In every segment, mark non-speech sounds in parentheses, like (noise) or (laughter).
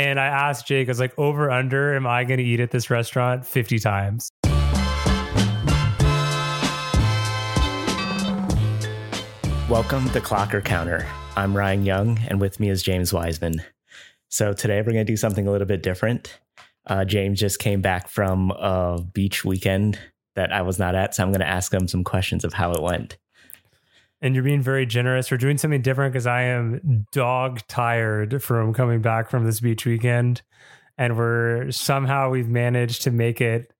And I asked Jake, I was like, over under, am I going to eat at this restaurant 50 times? Welcome to Clock or Counter. I'm Ryan Young, and with me is James Wiseman. So today we're going to do something a little bit different. Uh, James just came back from a beach weekend that I was not at, so I'm going to ask him some questions of how it went. And you're being very generous. We're doing something different because I am dog tired from coming back from this beach weekend. And we're somehow we've managed to make it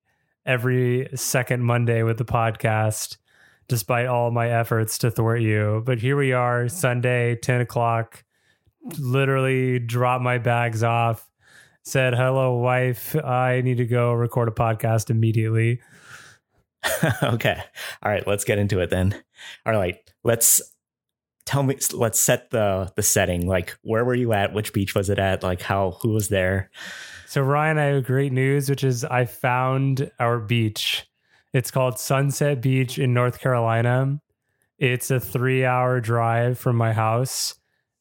every second Monday with the podcast despite all my efforts to thwart you. But here we are, Sunday, 10 o'clock, literally dropped my bags off, said, Hello, wife. I need to go record a podcast immediately. (laughs) okay. All right. Let's get into it then. All right. Let's tell me, let's set the, the setting. Like, where were you at? Which beach was it at? Like, how, who was there? So, Ryan, I have great news, which is I found our beach it's called Sunset Beach in North Carolina. It's a three hour drive from my house.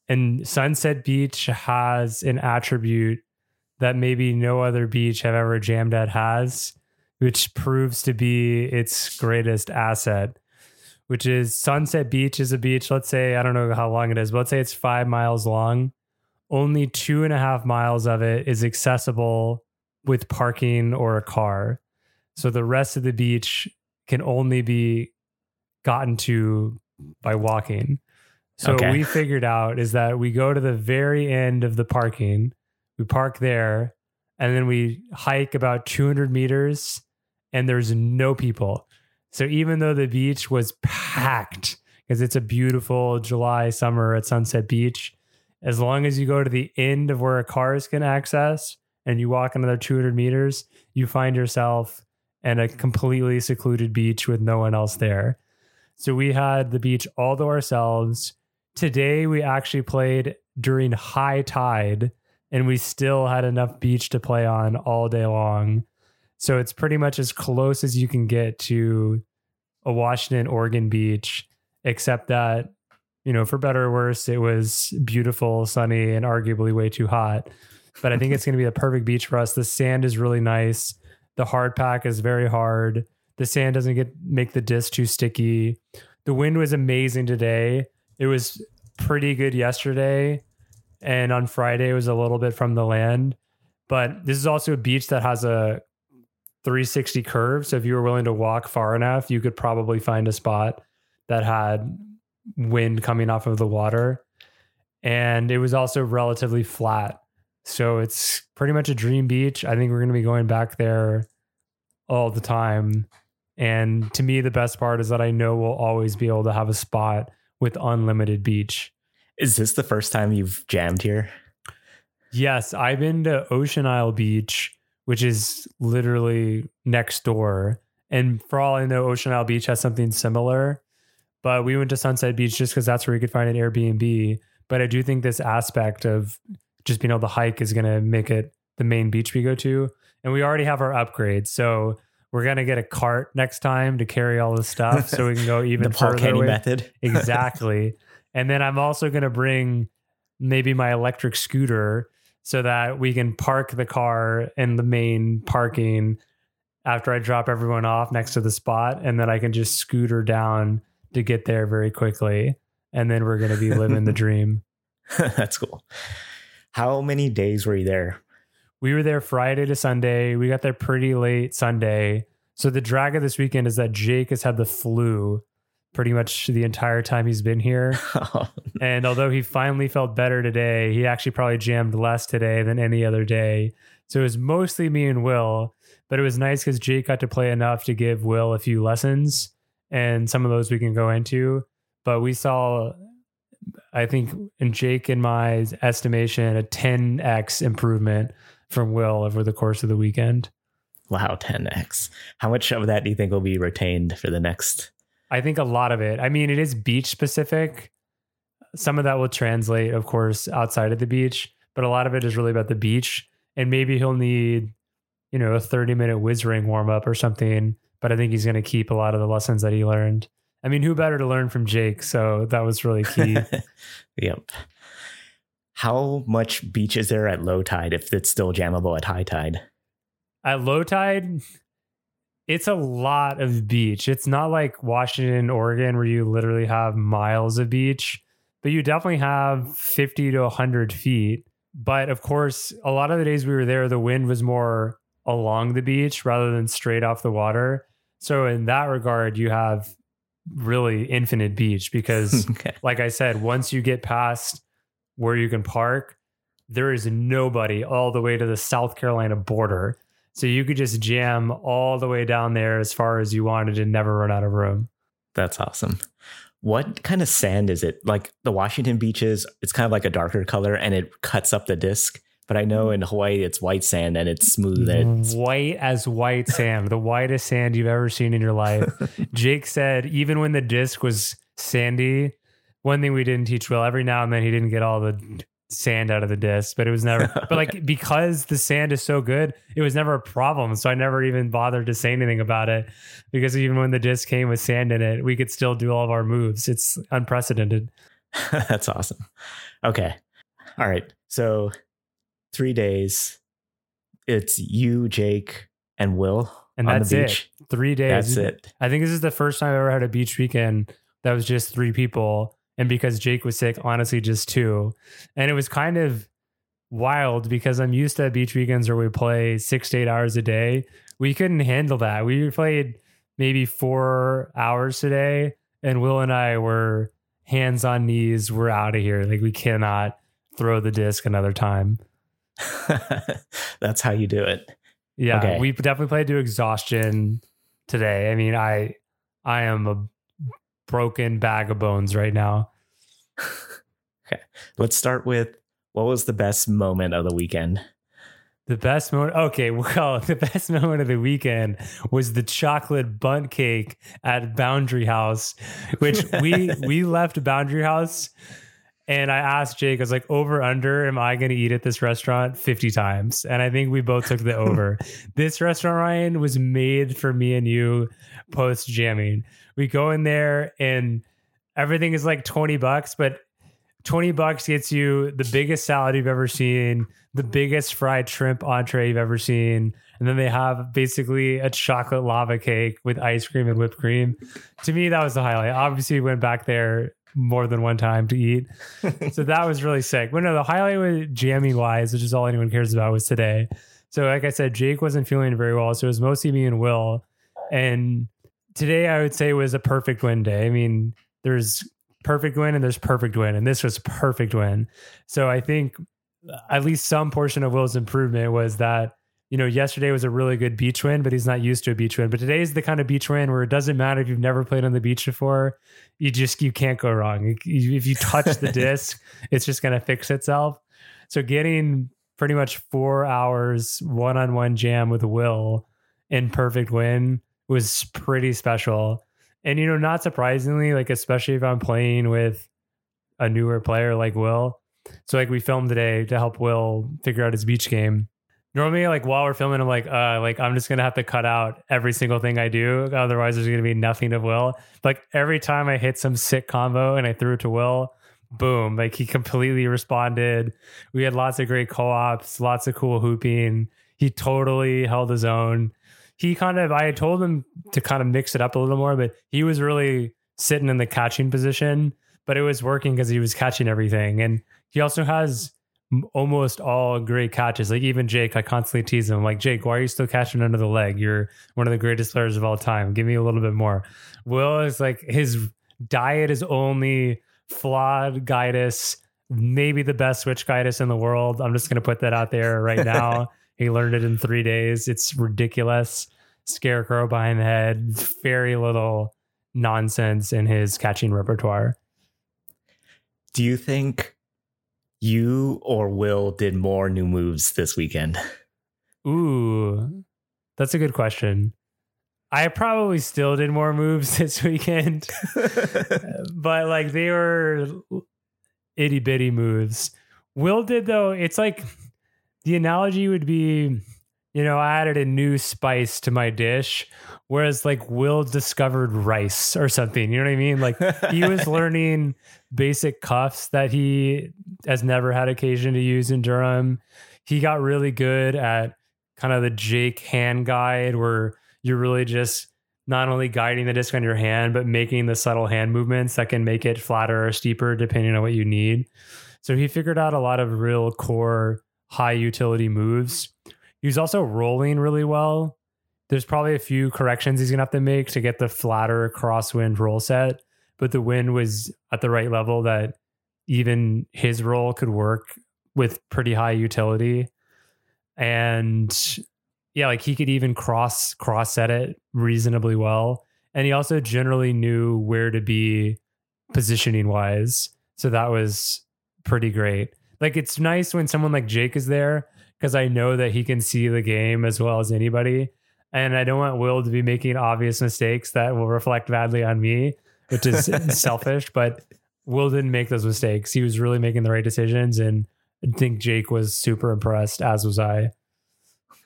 And Sunset Beach has an attribute that maybe no other beach I've ever jammed at has, which proves to be its greatest asset, which is Sunset Beach is a beach. Let's say, I don't know how long it is, but let's say it's five miles long. Only two and a half miles of it is accessible with parking or a car. So the rest of the beach can only be gotten to by walking. So okay. we figured out is that we go to the very end of the parking, we park there, and then we hike about 200 meters, and there's no people. So even though the beach was packed, because it's a beautiful July summer at Sunset Beach, as long as you go to the end of where a cars can access and you walk another 200 meters, you find yourself and a completely secluded beach with no one else there. So we had the beach all to ourselves. Today we actually played during high tide and we still had enough beach to play on all day long. So it's pretty much as close as you can get to a Washington, Oregon beach, except that, you know, for better or worse, it was beautiful, sunny, and arguably way too hot. But I think it's going to be the perfect beach for us. The sand is really nice. The hard pack is very hard. The sand doesn't get make the disc too sticky. The wind was amazing today. It was pretty good yesterday, and on Friday it was a little bit from the land. But this is also a beach that has a 360 curve. So if you were willing to walk far enough, you could probably find a spot that had wind coming off of the water. And it was also relatively flat. So it's pretty much a dream beach. I think we're going to be going back there all the time. And to me, the best part is that I know we'll always be able to have a spot with unlimited beach. Is this the first time you've jammed here? Yes, I've been to Ocean Isle Beach, which is literally next door. And for all I know, Ocean Isle Beach has something similar. But we went to Sunset Beach just because that's where we could find an Airbnb. But I do think this aspect of just being able to hike is going to make it the main beach we go to. And we already have our upgrades. So we're going to get a cart next time to carry all the stuff so we can go (laughs) even further. the Paul further. Kenny method. (laughs) (laughs) exactly. And then I'm also going to bring maybe my electric scooter so that we can park the car in the main parking after I drop everyone off next to the spot. And then I can just scooter down to get there very quickly. And then we're going to be (laughs) living the dream. (laughs) That's cool. How many days were you there? We were there Friday to Sunday. We got there pretty late Sunday. So the drag of this weekend is that Jake has had the flu pretty much the entire time he's been here. (laughs) Oh. And although he finally felt better today, he actually probably jammed less today than any other day. So it was mostly me and Will, but it was nice because Jake got to play enough to give Will a few lessons, and some of those we can go into. But we saw I think in Jake and my estimation, a 10x improvement from Will over the course of the weekend. Wow, 10x. How much of that do you think will be retained for the next? I think a lot of it. I mean, it is beach specific. Some of that will translate, of course, outside of the beach, but a lot of it is really about the beach. And maybe he'll need, you know, a 30 minute whiz ring warm up or something. But I think he's going to keep a lot of the lessons that he learned. I mean, who better to learn from Jake? So that was really key. (laughs) yep. how much beach is there at low tide if it's still jammable at high tide? At low tide, it's a lot of beach. It's not like Washington, Oregon, where you literally have miles of beach, but you definitely have 50 to 100 feet. But of course, a lot of the days we were there, the wind was more along the beach rather than straight off the water. So, in that regard, you have really infinite beach because, (laughs) okay. like I said, once you get past where you can park, there is nobody all the way to the South Carolina border. So you could just jam all the way down there as far as you wanted and never run out of room. That's awesome. What kind of sand is it? Like the Washington beaches, it's kind of like a darker color and it cuts up the disc. But I know mm-hmm. in Hawaii it's white sand and it's smooth. And it's white as white (laughs) sand, the whitest sand you've ever seen in your life. (laughs) Jake said even when the disc was sandy, one thing we didn't teach Will every now and then he didn't get all the sand out of the disc, but it was never, but like (laughs) because the sand is so good, it was never a problem. So I never even bothered to say anything about it because even when the disc came with sand in it, we could still do all of our moves. It's unprecedented. (laughs) That's awesome. Okay. All right. So three days. It's you, Jake, and Will. And that's the it. Three days. That's it. I think this is the first time I've ever had a beach weekend that was just three people. And because Jake was sick, honestly, just two. And it was kind of wild because I'm used to beach weekends where we play six to eight hours a day. We couldn't handle that. We played maybe four hours today, and Will and I were hands on knees. We're out of here. Like we cannot throw the disc another time. (laughs) That's how you do it. Yeah, Okay. we definitely played to exhaustion today. I mean, I I am a broken bag of bones right now. (laughs) Let's start with what was the best moment of the weekend? The best moment. Okay, (laughs) well, the best moment of the weekend was the chocolate bundt cake at Boundary House, which we (laughs) we left Boundary House, and I asked Jake, I was like, "Over under? Am I going to eat at this restaurant fifty times?" And I think we both took the over. this restaurant, Ryan, was made for me and you post jamming. We go in there and everything is like twenty bucks, but 20 bucks gets you the biggest salad you've ever seen, the biggest fried shrimp entree you've ever seen. And then they have basically a chocolate lava cake with ice cream and whipped cream. To me, that was the highlight. Obviously, we went back there more than one time to eat. (laughs) so that was really sick. But no, the highlight was jamming wise, which is all anyone cares about, was today. So, like I said, Jake wasn't feeling very well. So it was mostly me and Will. And today I would say was a perfect win day. I mean, there's perfect win and there's perfect win, and this was perfect win. So I think at least some portion of Will's improvement was that you know yesterday was a really good beach win, but he's not used to a beach win. But today is the kind of beach win where it doesn't matter if you've never played on the beach before, you just you can't go wrong. If you touch the (laughs) disc, it's just going to fix itself. So getting pretty much four hours one on one jam with Will in perfect win was pretty special. And you know, not surprisingly, like especially if I'm playing with a newer player like Will. So like we filmed today to help Will figure out his beach game. Normally, like while we're filming, I'm like, uh, like I'm just gonna have to cut out every single thing I do. Otherwise, there's gonna be nothing of Will. Like every time I hit some sick combo and I threw it to Will, boom, like he completely responded. We had lots of great co-ops, lots of cool hooping. He totally held his own he kind of I had told him to kind of mix it up a little more, but he was really sitting in the catching position, but it was working because he was catching everything. And he also has almost all great catches. Like even Jake, I constantly tease him, like, Jake, why are you still catching under the leg? You're one of the greatest players of all time. Give me a little bit more. Will is like his diet is only flawed guidus, maybe the best switch guidus in the world. I'm just gonna put that out there right (laughs) now. He learned it in three days. It's ridiculous. Scarecrow behind the head. Very little nonsense in his catching repertoire. Do you think you or Will did more new moves this weekend? Ooh, that's a good question. I probably still did more moves (laughs) this weekend, (laughs) but like they were itty bitty moves. Will did though. It's like the analogy would be you know, I added a new spice to my dish. Whereas like Will discovered rice or something. You know what I mean? Like he was (laughs) learning basic cuffs that he has never had occasion to use in Durham. He got really good at kind of the Jake hand guide where you're really just not only guiding the disc on your hand, but making the subtle hand movements that can make it flatter or steeper depending on what you need. So he figured out a lot of real core high utility moves. He was also rolling really well. There's probably a few corrections he's gonna have to make to get the flatter crosswind roll set, but the wind was at the right level that even his roll could work with pretty high utility. And yeah, like he could even cross cross set it reasonably well. And he also generally knew where to be positioning wise. So that was pretty great. Like it's nice when someone like Jake is there because I know that he can see the game as well as anybody. And I don't want Will to be making obvious mistakes that will reflect badly on me, which is (laughs) selfish. But Will didn't make those mistakes. He was really making the right decisions. And I think Jake was super impressed, as was I.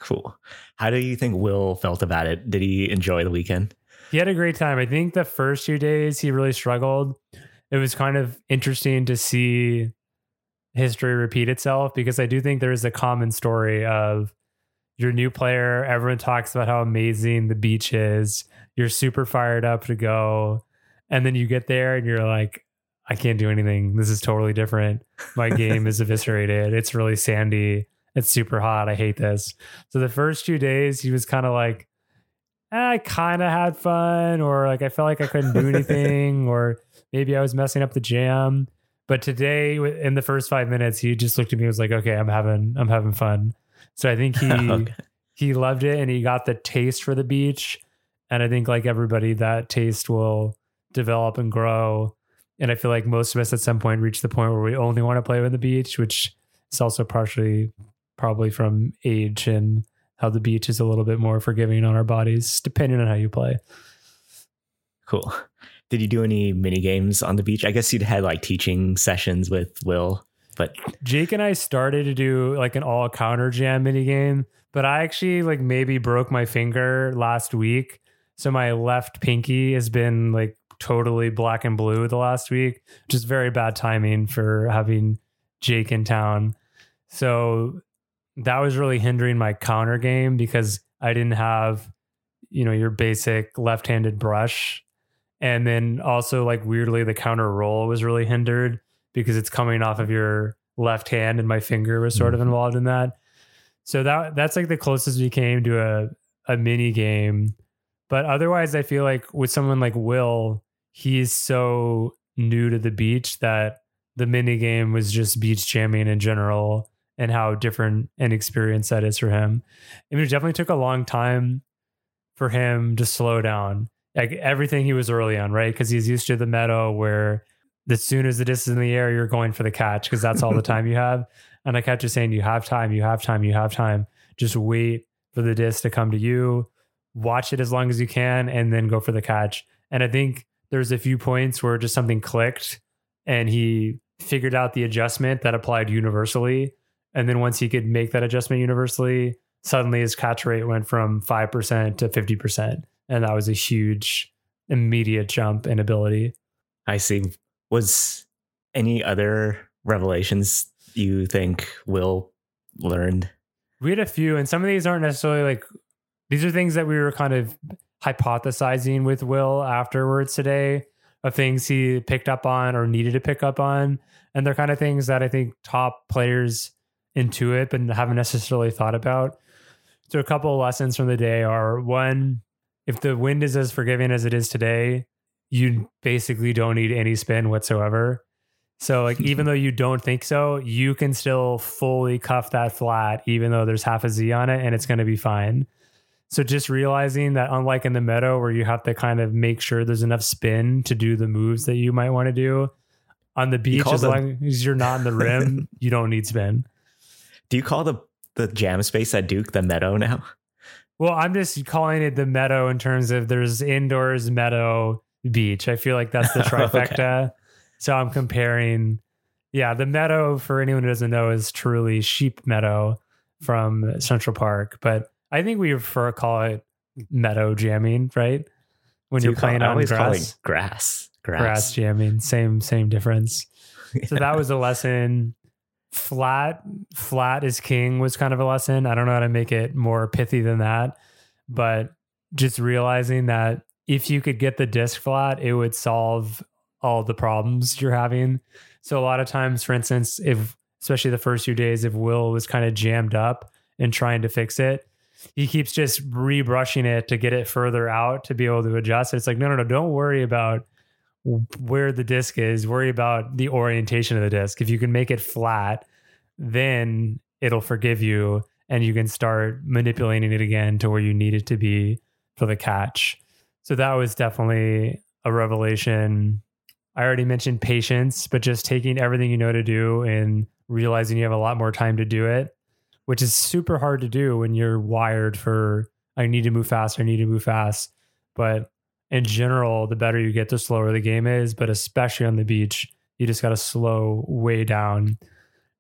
Cool. How do you think Will felt about it? Did he enjoy the weekend? He had a great time. I think the first few days he really struggled. It was kind of interesting to see history repeat itself because I do think there is a common story of your new player. Everyone talks about how amazing the beach is. You're super fired up to go. And then you get there and you're like, I can't do anything. This is totally different. My (laughs) game is eviscerated. It's really sandy. It's super hot. I hate this. So the first few days, he was kind of like, eh, I kind of had fun, or like I felt like I couldn't do (laughs) anything, or maybe I was messing up the jam. But today, in the first five minutes, he just looked at me and was like, "Okay, I'm having, I'm having fun." So I think he (laughs) okay. he loved it, and he got the taste for the beach. And I think, like everybody, that taste will develop and grow. And I feel like most of us at some point reach the point where we only want to play on the beach, which is also partially probably from age and how the beach is a little bit more forgiving on our bodies, depending on how you play. Cool. Did you do any mini games on the beach? I guess you'd had like teaching sessions with Will, but Jake and I started to do like an all counter jam mini game, but I actually like maybe broke my finger last week. So my left pinky has been like totally black and blue the last week, which is very bad timing for having Jake in town. So that was really hindering my counter game because I didn't have, you know, your basic left handed brush. And then also, like, weirdly, the counter roll was really hindered because it's coming off of your left hand and my finger was sort of mm-hmm. involved in that. So that that's like the closest we came to a, a mini game. But otherwise, I feel like with someone like Will, he's so new to the beach that the mini game was just beach jamming in general and how different an experience that is for him. I mean, it definitely took a long time for him to slow down. Like everything he was early on, right? Because he's used to the meadow where as soon as the disc is in the air, you're going for the catch because that's all the time you have. And I kept just saying, you have time, you have time, you have time. Just wait for the disc to come to you, watch it as long as you can, and then go for the catch. And I think there's a few points where just something clicked and he figured out the adjustment that applied universally and then once he could make that adjustment universally, suddenly his catch rate went from 5% to 50%. And that was a huge immediate jump in ability. I see. Was any other revelations you think Will learned? We had a few, and some of these aren't necessarily like these are things that we were kind of hypothesizing with Will afterwards today of things he picked up on or needed to pick up on. And they're kind of things that I think top players into it, but haven't necessarily thought about. So, a couple of lessons from the day are one, if the wind is as forgiving as it is today, you basically don't need any spin whatsoever. So, like, hmm. even though you don't think so, you can still fully cuff that flat, even though there's half a Z on it, and it's going to be fine. So, just realizing that, unlike in the meadow where you have to kind of make sure there's enough spin to do the moves that you might want to do, on the beach, as them- long as you're not in the rim, (laughs) you don't need spin. Do you call the the jam space at Duke the meadow now? Well, I'm just calling it the meadow in terms of there's indoors, meadow, beach. I feel like that's the (laughs) trifecta. okay. So I'm comparing. Yeah, the meadow for anyone who doesn't know is truly sheep meadow, from Central Park. But I think we prefer to call it meadow jamming, right? When So you're playing on always grass, grass. Grass. grass jamming, same same difference. So that (laughs) was a lesson. Flat, flat is king was kind of a lesson. I don't know how to make it more pithy than that, but just realizing that if you could get the disc flat, it would solve all the problems you're having. So a lot of times, for instance, if especially the first few days, if Will was kind of jammed up and trying to fix it, he keeps just rebrushing it to get it further out to be able to adjust. It's like, no, no, no, don't worry about where the disc is, worry about the orientation of the disc. If you can make it flat, then it'll forgive you and you can start manipulating it again to where you need it to be for the catch. So that was definitely a revelation. I already mentioned patience, but just taking everything you know to do and realizing you have a lot more time to do it, which is super hard to do when you're wired for I need to move fast, I need to move fast. But in general, the better you get, the slower the game is. But especially on the beach, you just got to slow way down.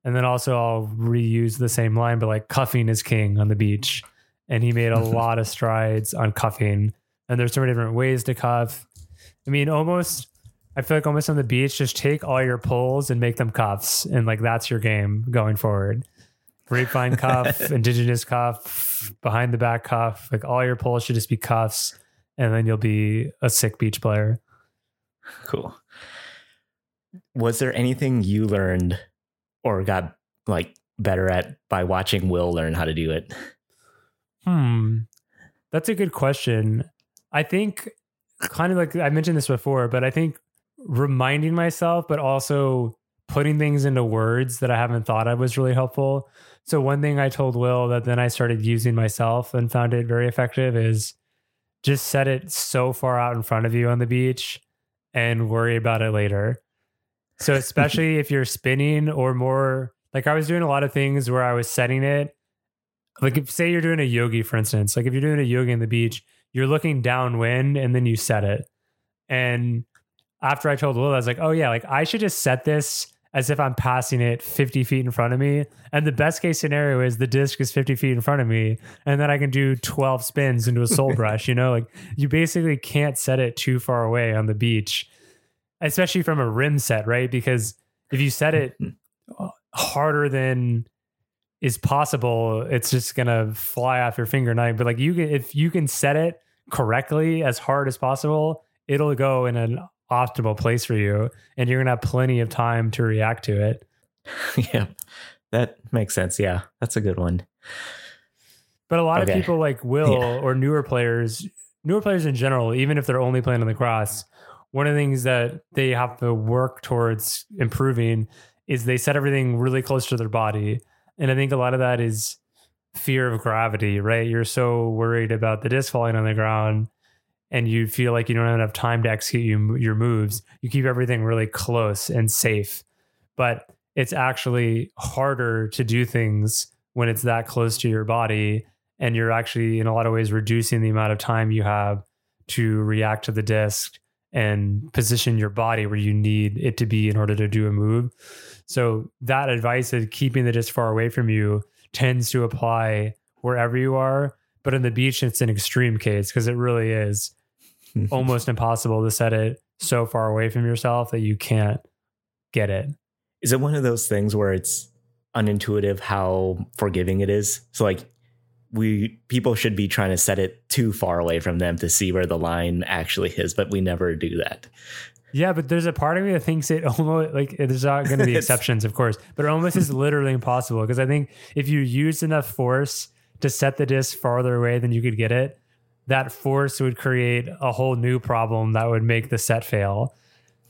And then also, I'll reuse the same line, but like cuffing is king on the beach. And he made a (laughs) lot of strides on cuffing. And there's so many different ways to cuff. I mean, almost, I feel like almost on the beach, just take all your pulls and make them cuffs. And like that's your game going forward. Grapevine cuff, (laughs) indigenous cuff, behind the back cuff. Like all your pulls should just be cuffs. And then you'll be a sick beach player. Cool. Was there anything you learned or got like better at by watching Will learn how to do it? Hmm. That's a good question. I think kind of like I mentioned this before, but I think reminding myself, but also putting things into words that I haven't thought of was really helpful. So one thing I told Will that then I started using myself and found it very effective is just set it so far out in front of you on the beach and worry about it later. So (laughs) especially if you're spinning or more like I was doing a lot of things where I was setting it like if say you're doing a yogi for instance like if you're doing a yogi on the beach you're looking downwind and then you set it and after i told will i was like oh yeah like i should just set this as if i'm passing it 50 feet in front of me. And the best case scenario is the disc is 50 feet in front of me and then i can do 12 spins into a soul (laughs) brush you know? Like you basically can't set it too far away on the beach especially from a rim set right? Because if you set it harder than is possible, it's just gonna fly off your finger night. But like you can, if you can set it correctly as hard as possible, it'll go in an optimal place for you, and you're gonna have plenty of time to react to it. (laughs) yeah, that makes sense. Yeah, that's a good one. But a lot Okay. of people like Will Yeah. or newer players, newer players in general, even if they're only playing on the cross, one of the things that they have to work towards improving is they set everything really close to their body. And I think a lot of that is fear of gravity, right? You're so worried about the disc falling on the ground and you feel like you don't have enough time to execute you, your moves. You keep everything really close and safe. But it's actually harder to do things when it's that close to your body and you're actually in a lot of ways reducing the amount of time you have to react to the disc and position your body where you need it to be in order to do a move. So that advice of keeping the disc far away from you tends to apply wherever you are. But in the beach, it's an extreme case because it really is (laughs) almost impossible to set it so far away from yourself that you can't get it. Is it one of those things where it's unintuitive how forgiving it is? So like we people should be trying to set it too far away from them to see where the line actually is, but we never do that. Yeah, but there's a part of me that thinks it almost like there's not going to be (laughs) exceptions, of course, but it almost is literally impossible because I think if you use enough force to set the disc farther away than you could get it, that force would create a whole new problem that would make the set fail.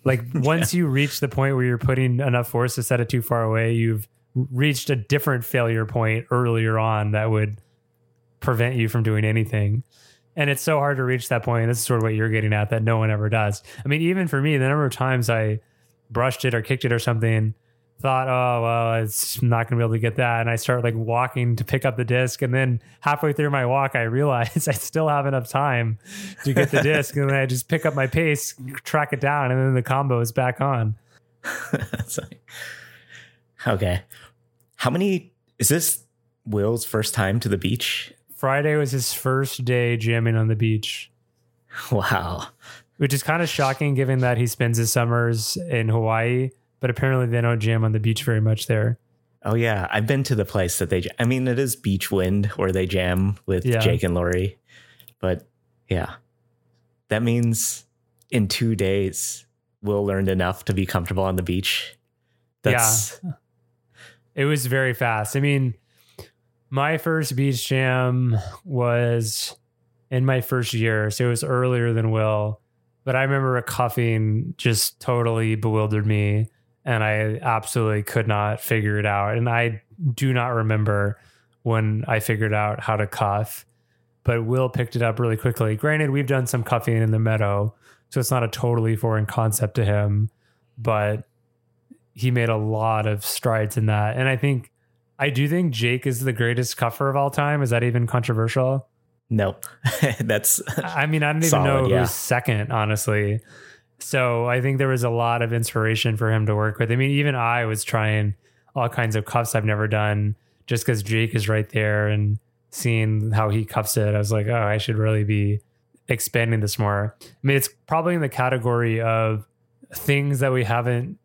Like (laughs) once you reach the point where you're putting enough force to set it too far away, you've reached a different failure point earlier on that would prevent you from doing anything. And it's so hard to reach that point. This is sort of what you're getting at that no one ever does. I mean, even for me, the number of times I brushed it or kicked it or something, thought, oh, well, it's not going to be able to get that. And I start like walking to pick up the disc. And then halfway through my walk, I realize (laughs) I still have enough time to get the disc. And then I just pick up my pace, track it down, and then the combo is back on. (laughs) Okay. How many is this Will's first time to the beach? Friday was his first day jamming on the beach. (laughs) Wow. Which is kind of shocking given that he spends his summers in Hawaii, but apparently they don't jam on the beach very much there. Oh yeah, I've been to the place that they. I mean, it is Beach Wind where they jam with Yeah. Jake and Lori, but yeah, that means in two days Will learned enough to be comfortable on the beach. That's It was very fast. I mean, my first beach jam was in my first year, so it was earlier than Will. But I remember a cuffing just totally bewildered me, and I absolutely could not figure it out. And I do not remember when I figured out how to cuff, but Will picked it up really quickly. Granted, we've done some cuffing in the meadow, so it's not a totally foreign concept to him, but he made a lot of strides in that. And I think I do think Jake is the greatest cuffer of all time. Is that even controversial? nope. (laughs) That's I mean, I don't even Solid, know yeah. who's second, honestly. So I think there was a lot of inspiration for him to work with. I mean, even I was trying all kinds of cuffs I've never done just because Jake is right there and seeing how he cuffs it. I was like, oh, I should really be expanding this more. I mean, it's probably in the category of things that we haven't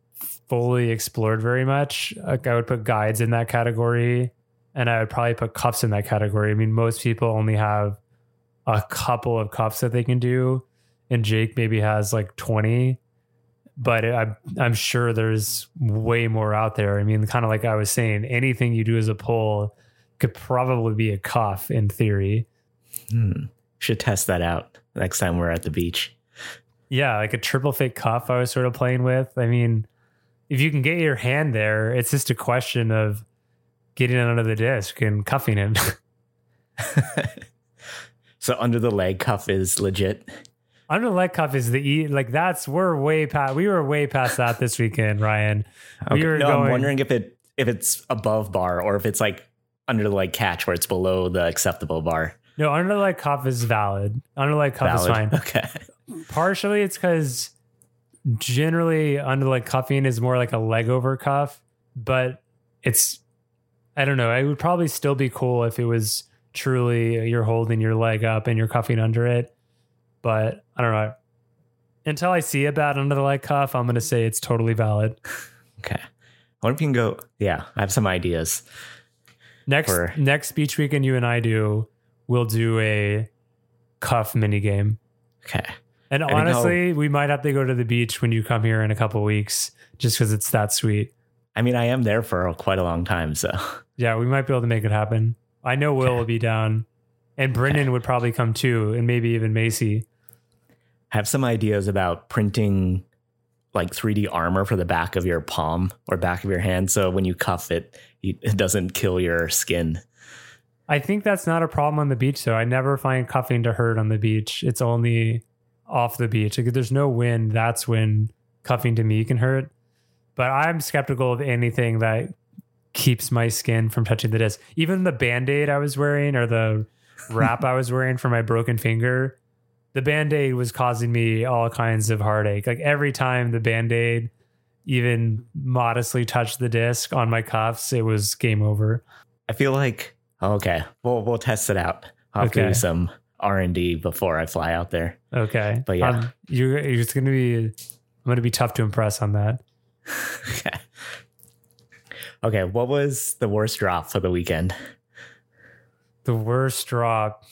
fully explored very much. Like I would put guides in that category and I would probably put cuffs in that category. I mean, most people only have a couple of cuffs that they can do, and Jake maybe has like 20. But I'm I'm sure there's way more out there. I mean, kind of like I was saying, anything you do as a pull could probably be a cuff in theory. hmm, should test that out next time we're at the beach. Yeah, like a triple fake cuff I was sort of playing with. I mean, if you can get your hand there, it's just a question of getting it under the disc and cuffing it. (laughs) (laughs) So under the leg cuff is legit. Under the leg cuff is the e like that's we're way past we were way past that this weekend, Ryan. We were no, going I'm wondering if it if it's above bar or if it's like under the leg catch where it's below the acceptable bar. no under the leg cuff is valid. Under the leg cuff Valid. is fine. Okay. Partially it's because generally under the leg cuffing is more like a leg over cuff, but it's I don't know. It would probably still be cool if it was truly uh, you're holding your leg up and you're cuffing under it. But I don't know. Until I see a bat under the leg cuff, I'm gonna say it's totally valid. (laughs) Okay. I wonder if you can go. Yeah, I have some ideas. Next For- next beach weekend you and I do, we'll do a cuff mini game. Okay. And I'll- honestly, we might have to go to the beach when you come here in a couple weeks, just because it's that sweet. I mean, I am there for quite a long time, so (laughs) Yeah, we might be able to make it happen. I know Will Okay. will be down, and Brendan would probably come too, and maybe even Macy. Have some ideas about printing like 3D armor for the back of your palm or back of your hand, so when you cuff it, it doesn't kill your skin. I think that's not a problem on the beach, though. I never find cuffing to hurt on the beach. It's only off the beach. Like if there's no wind, that's when cuffing to me can hurt. But I'm skeptical of anything that keeps my skin from touching the disc. Even the band-aid I was wearing or the wrap (laughs) I was wearing for my broken finger, the band-aid was causing me all kinds of heartache. Like every time the band-aid even modestly touched the disc on my cuffs, it was game over. I feel like okay, we'll we'll test it out. I'll Okay. do some R and D before I fly out there. Okay. But yeah. Um, you're, it's going to be, I'm going to be tough to impress on that. okay. (laughs) Okay, what was the worst drop for the weekend? The worst drop.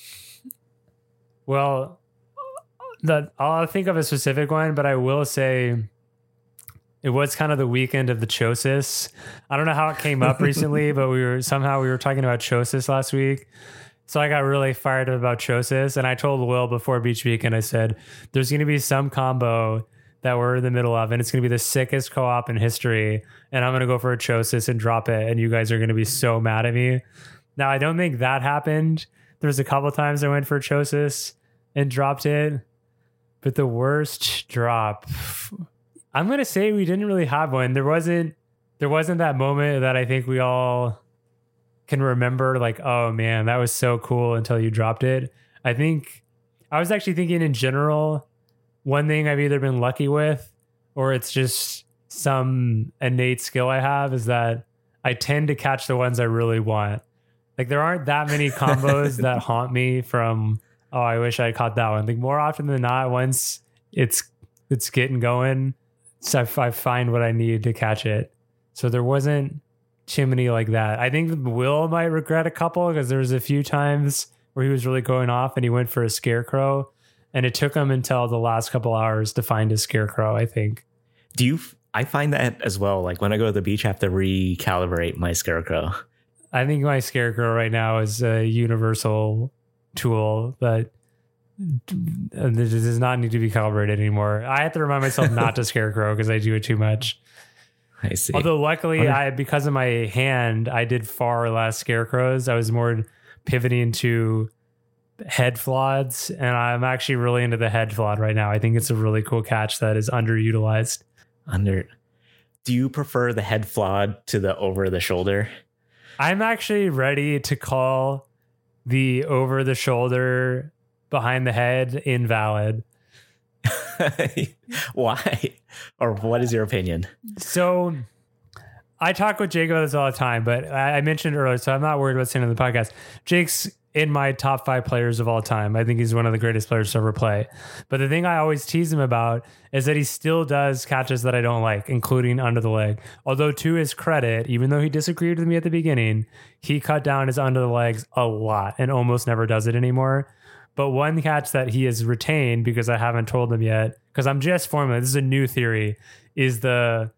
Well, that I'll think of a specific one, but I will say it was kind of the weekend of the Chosis. I don't know how it came up recently, (laughs) but we were somehow we were talking about Chosis last week. So I got really fired up about Chosis, and I told Will before Beach Weekend, I said, "There's going to be some combo that we're in the middle of, and it's going to be the sickest co-op in history, and I'm going to go for a Chosis and drop it, and you guys are going to be so mad at me." Now I don't think that happened. There was a couple times I went for Chosis and dropped it, but the worst drop, I'm going to say we didn't really have one. There wasn't. There wasn't that moment that I think we all can remember like oh man that was so cool until you dropped it i think i was actually thinking in general one thing i've either been lucky with or it's just some innate skill i have is that i tend to catch the ones i really want Like there aren't that many (laughs) combos that haunt me from oh I wish I caught that one. Like more often than not, once it's it's getting going, so I, I find what I need to catch it. So there wasn't too many like that. I think Will might regret a couple because there was a few times where he was really going off and he went for a scarecrow, and it took him until the last couple hours to find his scarecrow. I think. Do you? I find that as well. Like when I go to the beach, I have to recalibrate my scarecrow. I think my scarecrow right now is a universal tool that this does not need to be calibrated anymore. I have to remind myself not to scarecrow because I do it too much. I see. Although luckily, I because of my hand, I did far less scarecrows. I was more pivoting to head flods, and I'm actually really into the head flod right now. I think it's a really cool catch that is underutilized. Under. Do you prefer the head flod to the over the shoulder? I'm actually ready to call the over the shoulder behind the head invalid. (laughs) Why? Or what is your opinion? So I talk with Jake about this all the time, but I mentioned earlier, so I'm not worried about saying on the podcast. Jake's in my top five players of all time. I think he's one of the greatest players to ever play. But the thing I always tease him about is that he still does catches that I don't like, including under the leg. Although, to his credit, even though he disagreed with me at the beginning, he cut down his under the legs a lot and almost never does it anymore. But one catch that he has retained because I haven't told him yet, because I'm just forming this is a new theory, is the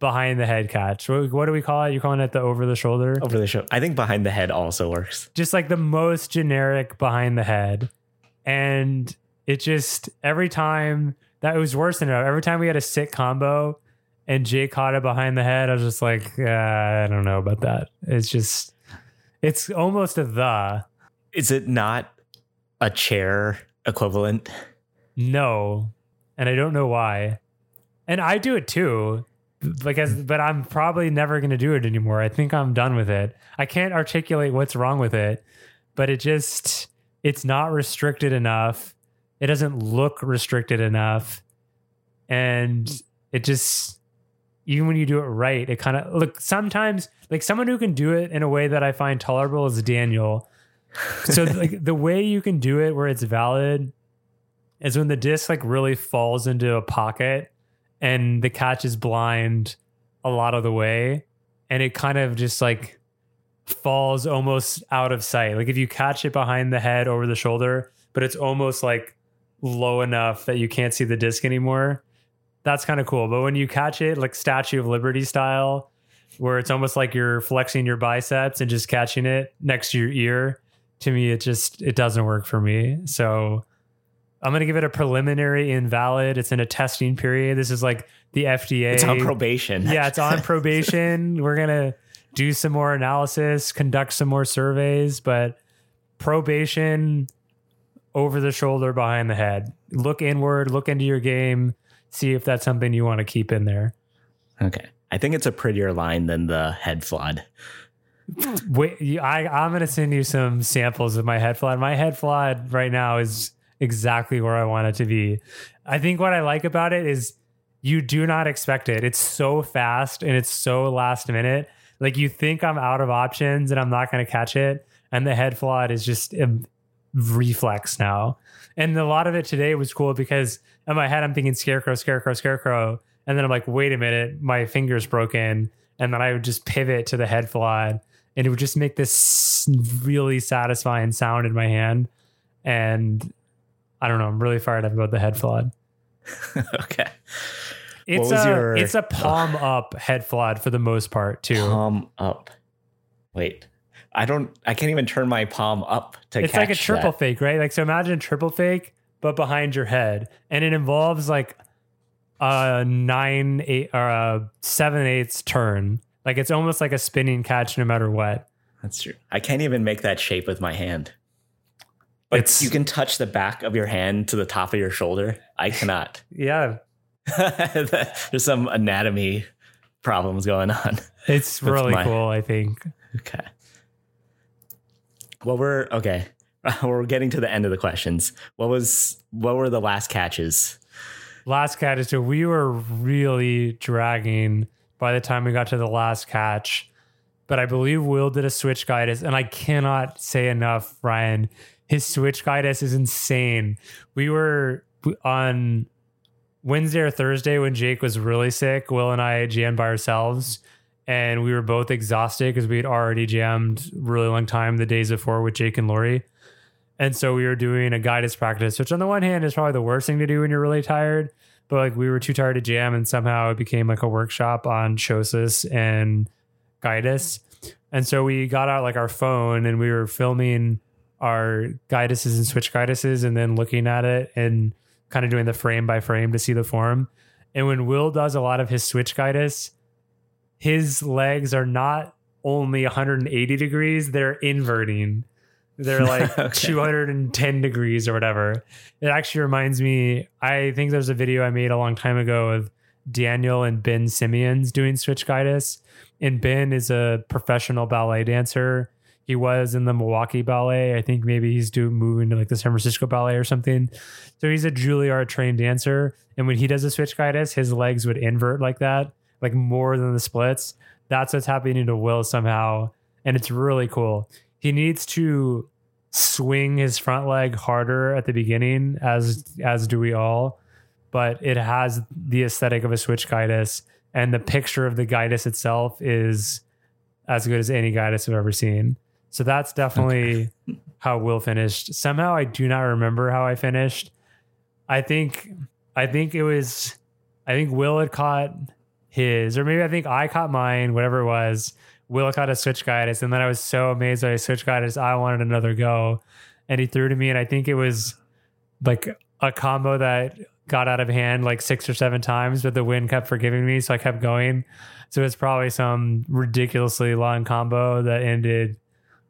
behind the head catch. What, what do we call it? You're calling it the over the shoulder? Over the shoulder. I think behind the head also works. Just like the most generic behind the head. And it just every time that was worse than enough. Every time we had a sick combo and Jake caught it behind the head, I was just like, uh, I don't know about that. It's just it's almost a the. Is it not a chair equivalent? No. And I don't know why. And I do it too because but I'm probably never going to do it anymore. I think I'm done with it. I can't articulate what's wrong with it, but it just it's not restricted enough. It doesn't look restricted enough. And it just even when you do it right, it kind of look sometimes like someone who can do it in a way that I find tolerable is Daniel. So (laughs) like the way you can do it where it's valid is when the disc like really falls into a pocket and the catch is blind a lot of the way. And it kind of just like falls almost out of sight. Like if you catch it behind the head over the shoulder but it's almost like low enough that you can't see the disc anymore that's kind of cool. But when you catch it like statue of liberty style where it's almost like you're flexing your biceps and just catching it next to your ear to me it just it doesn't work for me. So I'm going to give it a preliminary invalid. It's in a testing period. This is like the FDA. It's on probation. Yeah, it's on (laughs) probation. We're going to do some more analysis, conduct some more surveys, but probation over the shoulder, behind the head. Look inward, look into your game, see if that's something you want to keep in there. Okay. I think it's a prettier line than the head flod. Wait, I, I'm going to send you some samples of my head flod. My head flod right now is exactly where I want it to be. I think what I like about it is you do not expect it. It's so fast and it's so last minute. Like you think I'm out of options and I'm not going to catch it. And the head flod is just a reflex now. And a lot of it today was cool because in my head, I'm thinking scarecrow, scarecrow, scarecrow. And then I'm like, wait a minute, my finger's broken. And then I would just pivot to the head flod and it would just make this really satisfying sound in my hand. And I don't know. I'm really fired up about the head flod. (laughs) okay. It's a your, it's a palm up head flod for the most part too. Palm up. Wait. I don't I can't even turn my palm up to catch. It's like a triple that. fake, right? Like so imagine triple fake but behind your head and it involves like a 9 8 or a 7 eighths turn. Like it's almost like a spinning catch no matter what. That's true. I can't even make that shape with my hand. But it's, you can touch the back of your hand to the top of your shoulder. I cannot. (laughs) Yeah. (laughs) There's some anatomy problems going on. It's really my, cool, I think. Okay. Well, we're okay. (laughs) We're getting to the end of the questions. What was what were the last catches? Last catch. So we were really dragging by the time we got to the last catch. but I believe Will did a switch guidus, and I cannot say enough, Ryan. His switch guidus is insane. We were on Wednesday or Thursday when Jake was really sick. Will and I jammed by ourselves, and we were both exhausted because we had already jammed really long time the days before with Jake and Lori. And so we were doing a guidus practice, which on the one hand is probably the worst thing to do when you're really tired. But like we were too tired to jam, and somehow it became like a workshop on Chosis and Guidus. And so we got out like our phone and we were filming our guiduses and switch guiduses and then looking at it and kind of doing the frame by frame to see the form. And when Will does a lot of his switch guidus, his legs are not only 180 degrees, they're inverting. They're (laughs) like okay. 210 degrees or whatever. It actually reminds me, I think there's a video I made a long time ago of Daniel and Ben Simeons doing switch guidus. And Ben is a professional ballet dancer. He was in the Milwaukee Ballet. I think maybe he's doing moving to like the San Francisco Ballet or something. So he's a Juilliard trained dancer. And when he does a switch guidus, his legs would invert like that, like more than the splits. That's what's happening to Will somehow. And it's really cool he needs to swing his front leg harder at the beginning, as as do we all. But it has the aesthetic of a switch guidus, and the picture of the guidus itself is as good as any guidus I've ever seen. So that's definitely okay. how Will finished. Somehow I do not remember how I finished. I think I think it was I think Will had caught his, or maybe I think I caught mine, whatever it was. Will caught a switch guidus, and then I was so amazed by his switch guidus, I wanted another go. And he threw to me, and I think it was like a combo that got out of hand like six or seven times, but the wind kept forgiving me, so I kept going. So it's probably some ridiculously long combo that ended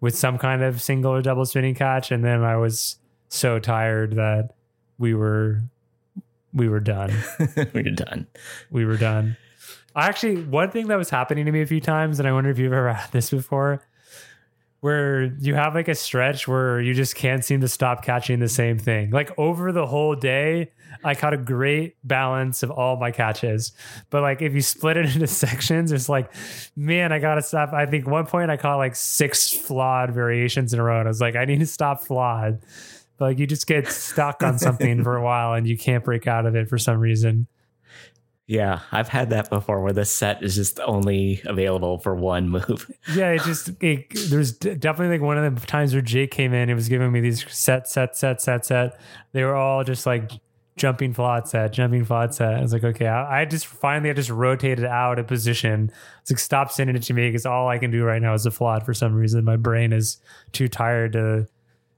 with some kind of single or double spinning catch, and then I was so tired that we were we were done. (laughs) we were done. We were done. Actually, one thing that was happening to me a few times, and I wonder if you've ever had this before, where you have like a stretch where you just can't seem to stop catching the same thing. Like over the whole day, I caught a great balance of all my catches. But like if you split it (laughs) into sections, it's like, man, I gotta stop. I think one point I caught like six flawed variations in a row. And I was like, I need to stop flawed. But like you just get stuck on something (laughs) for a while and you can't break out of it for some reason. Yeah, I've had that before where the set is just only available for one (laughs) move. yeah, it just it, there's definitely like one of the times where Jake came in and was giving me these set, set, set, set, set. They were all just like jumping flat set, jumping flat set. I was like, okay, I, I just finally I just rotated out of position. It's like stop sending it to me because all I can do right now is a flat for some reason. My brain is too tired to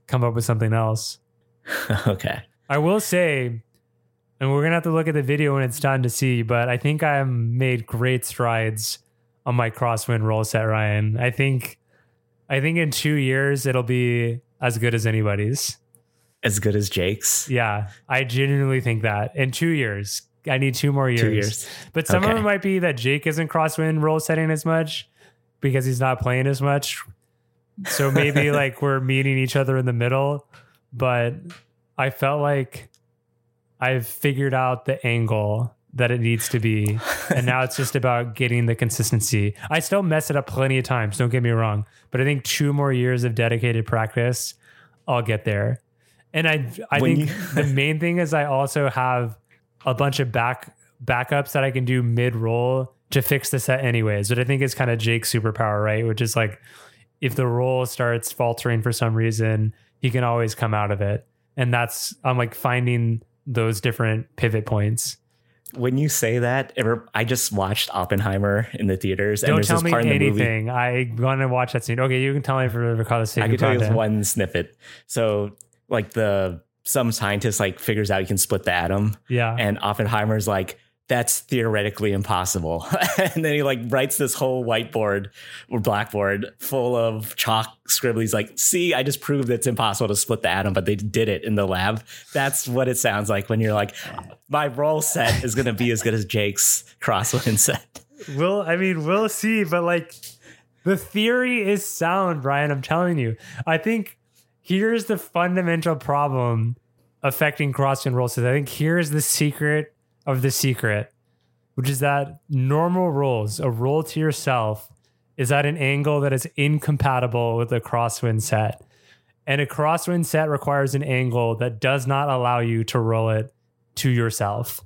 come up with something else. (laughs) okay. I will say and we're gonna have to look at the video when it's done to see. But I think I made great strides on my crosswind roll set, Ryan. I think, I think in two years it'll be as good as anybody's. As good as Jake's. Yeah, I genuinely think that in two years. I need two more years. Two years. But some okay. of it might be that Jake isn't crosswind roll setting as much because he's not playing as much. So maybe (laughs) like we're meeting each other in the middle. But I felt like I've figured out the angle that it needs to be. and now it's just about getting the consistency. I still mess it up plenty of times, don't get me wrong. But I think two more years of dedicated practice, I'll get there. And I I when think you- the main thing is I also have a bunch of back backups that I can do mid roll to fix the set anyways. But I think it's kind of Jake's superpower, right? Which is like if the roll starts faltering for some reason, he can always come out of it. And that's I'm like finding those different pivot points. When you say that, ever, I just watched Oppenheimer in the theaters. Don't tell me anything. I want to watch that scene. Okay, you can tell me for the sake I can tell you one snippet. So, like the some scientist like figures out you can split the atom. Yeah, and Oppenheimer's like, that's theoretically impossible. (laughs) and then he like writes this whole whiteboard or blackboard full of chalk scribblies like, see, I just proved it's impossible to split the atom, but they did it in the lab. That's what it sounds like when you're like, my roll set is going to be as good as Jake's crosswind set. Well, I mean, we'll see, but like the theory is sound, Brian. I'm telling you. I think here's the fundamental problem affecting crosswind roll sets. I think here's the secret of the secret, which is that normal rolls, a roll to yourself, is at an angle that is incompatible with a crosswind set. And a crosswind set requires an angle that does not allow you to roll it to yourself.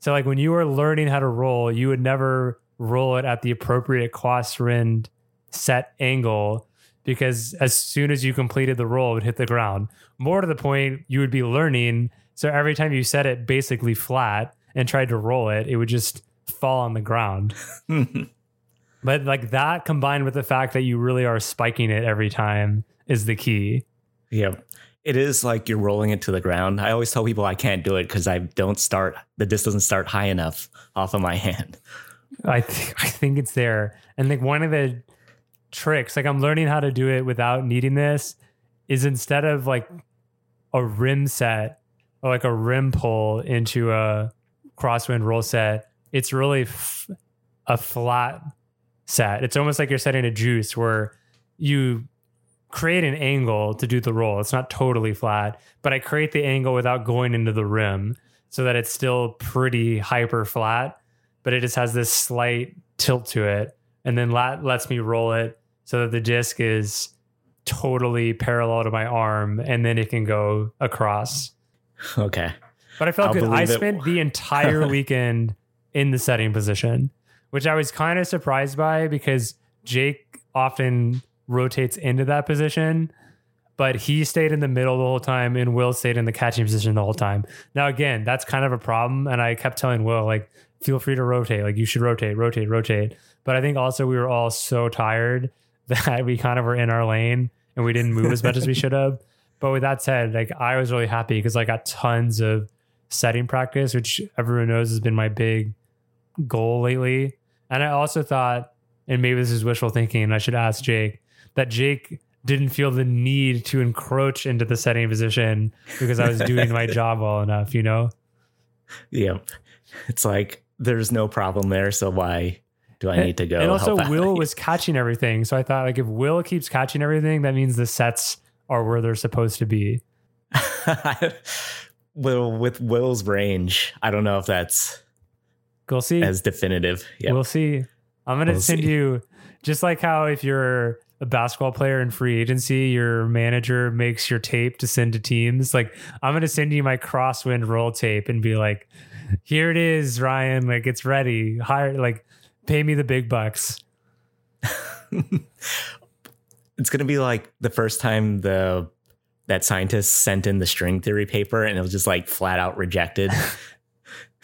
So, like when you were learning how to roll, you would never roll it at the appropriate crosswind set angle because as soon as you completed the roll, it would hit the ground. More to the point, you would be learning. So every time you set it basically flat and tried to roll it, it would just fall on the ground. (laughs) but like that combined with the fact that you really are spiking it every time is the key. Yeah. It is like you're rolling it to the ground. I always tell people I can't do it because I don't start, the disc doesn't start high enough off of my (laughs) hand. I, th- I think it's there. And like one of the tricks, like I'm learning how to do it without needing this, is instead of like a rim set or like a rim pull into a crosswind roll set, it's really f- a flat set. It's almost like you're setting a juice where you create an angle to do the roll. It's not totally flat, but I create the angle without going into the rim so that it's still pretty hyper flat, but it just has this slight tilt to it. And then lat- lets me roll it so that the disc is totally parallel to my arm and then it can go across. (laughs) Okay. But I felt I'll good. I it. spent the entire (laughs) weekend in the setting position, which I was kind of surprised by because Jake often rotates into that position, but he stayed in the middle the whole time and Will stayed in the catching position the whole time. Now, again, that's kind of a problem. And I kept telling Will, like, feel free to rotate. Like, you should rotate, rotate, rotate. But I think also we were all so tired (laughs) that we kind of were in our lane and we didn't move as much as we (laughs) should have. But with that said, like I was really happy because I got tons of setting practice, which everyone knows has been my big goal lately. And I also thought, and maybe this is wishful thinking, and I should ask Jake, that Jake didn't feel the need to encroach into the setting position because I was doing my (laughs) job well enough, you know? Yeah. It's like there's no problem there. So why do I need to go? And also? Will (laughs) was catching everything. So I thought, like, if Will keeps catching everything, that means the sets are where they're supposed to be. (laughs) well, with Will's range, I don't know if that's We'll see. as definitive. Yeah. We'll see. I'm gonna We'll send see. you just like how if you're a basketball player in free agency, your manager makes your tape to send to teams. Like I'm gonna send you my crosswind roll tape and be like, here it is, Ryan. Like it's ready. Hire like pay me the big bucks. (laughs) it's gonna be like the first time the that scientist sent in the string theory paper and it was just like flat out rejected. (laughs)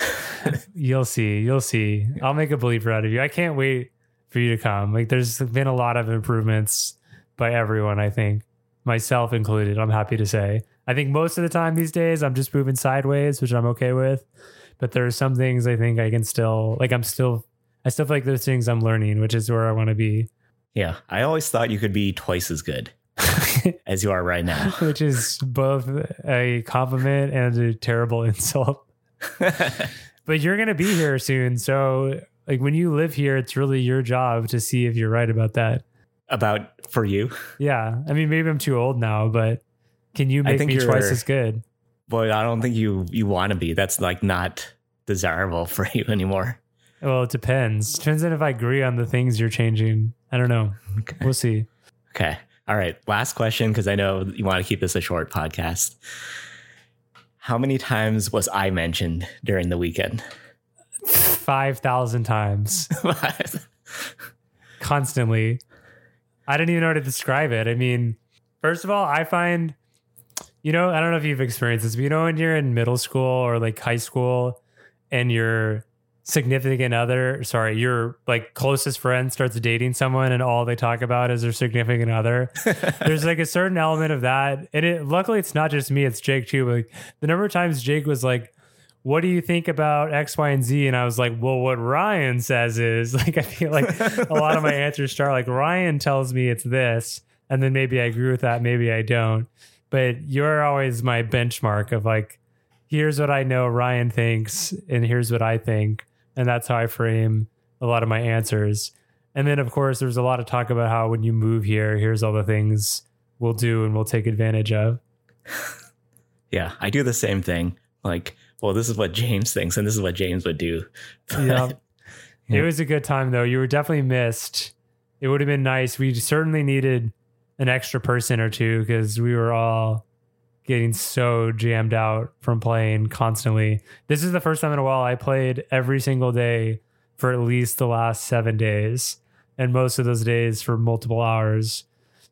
(laughs) You'll see. You'll see. I'll make a believer out of you. I can't wait for you to come. Like there's been a lot of improvements by everyone, I think, myself included. I'm happy to say. I think most of the time these days I'm just moving sideways, which I'm okay with. But there are some things I think I can still like I'm still I still feel like there's things I'm learning, which is where I want to be. yeah. I always thought you could be twice as good (laughs) as you are right now. (laughs) which is both a compliment and a terrible (laughs) insult. But you're gonna be here soon. So like when you live here, it's really your job to see if you're right about that. About for you. Yeah. I mean, maybe I'm too old now, but can you I make think me twice as good? Boy, I don't think you you want to be. That's like not desirable for you anymore. Well, it depends. Depends on if I agree on the things you're changing. I don't know. Okay. We'll see. Okay. All right. Last question because I know you want to keep this a short podcast. How many times was I mentioned during the weekend? Five thousand times. (laughs) constantly. I don't even know how to describe it. I mean, first of all, I find, you know, I don't know if you've experienced this, but you know, when you're in middle school or like high school and your significant other, sorry, your like closest friend starts dating someone and all they talk about is their significant other. (laughs) There's like a certain element of that. And it luckily it's not just me, it's Jake too. But like the number of times Jake was like, what do you think about X, Y, and Z? And I was like, well, what Ryan says is (laughs) like, I feel like a lot of my (laughs) answers start like Ryan tells me it's this, and then maybe I agree with that, maybe I don't. But you're always my benchmark of like, here's what I know Ryan thinks, and here's what I think, and that's how I frame a lot of my answers. And then of course, there's a lot of talk about how when you move here, here's all the things we'll do and we'll take advantage of. (laughs) yeah, I do the same thing. Like, well, this is what James thinks, and this is what James would do. (laughs) Yeah. (laughs) Yeah. It was a good time though. You were definitely missed it would have been nice. We certainly needed an extra person or two because we were all getting so jammed out from playing constantly. This is the first time in a while I played every single day for at least the last seven days, and most of those days for multiple hours,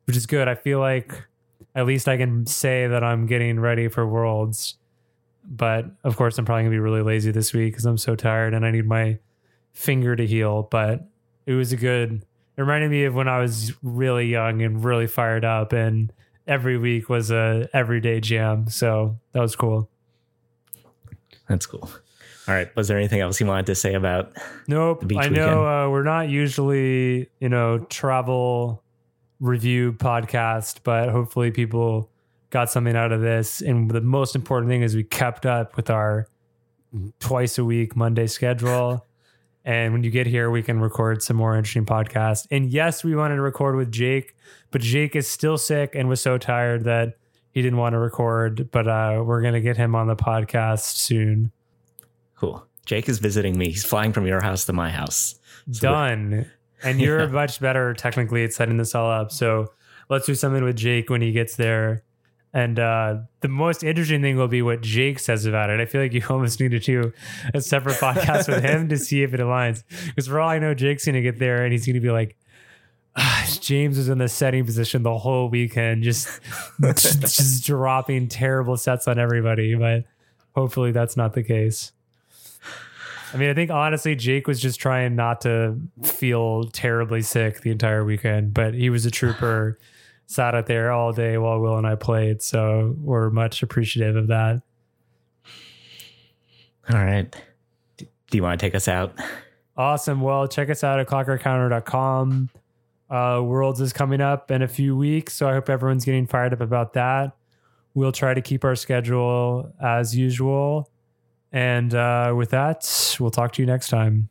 which is good. I feel like at least I can say that I'm getting ready for Worlds. But of course, I'm probably gonna be really lazy this week because I'm so tired and I need my finger to heal. But it was a good. It reminded me of when I was really young and really fired up, and every week was a everyday jam. So that was cool. That's cool. All right. Was there anything else you wanted to say about? Nope. I know uh, we're not usually, you know, travel review podcast, but hopefully people got something out of this. And the most important thing is we kept up with our twice a week Monday schedule. (laughs) And when you get here, we can record some more interesting podcasts. And yes, we wanted to record with Jake, but Jake is still sick and was so tired that he didn't want to record. But uh, we're going to get him on the podcast soon. Cool. Jake is visiting me. He's flying from your house to my house. So Done. And (laughs) you're yeah. much better technically at setting this all up. So let's do something with Jake when he gets there. And uh, the most interesting thing will be what Jake says about it. I feel like you (laughs) almost need to do a separate podcast with him to (laughs) see if it aligns. Because for all I know, Jake's going to get there and he's going to be like, (sighs) James was in the setting position the whole weekend, (laughs) just just dropping terrible sets on everybody. But hopefully that's not the case. I mean, I think honestly, Jake was just trying not to feel terribly sick the entire weekend, but he was a trooper, (sighs) sat out there all day while Will and I played. So we're much appreciative of that. All right. Do you want to take us out? Awesome. Well, check us out at clockorcounter.com. Uh, Worlds is coming up in a few weeks, so I hope everyone's getting fired up about that. We'll try to keep our schedule as usual. And uh, with that, we'll talk to you next time.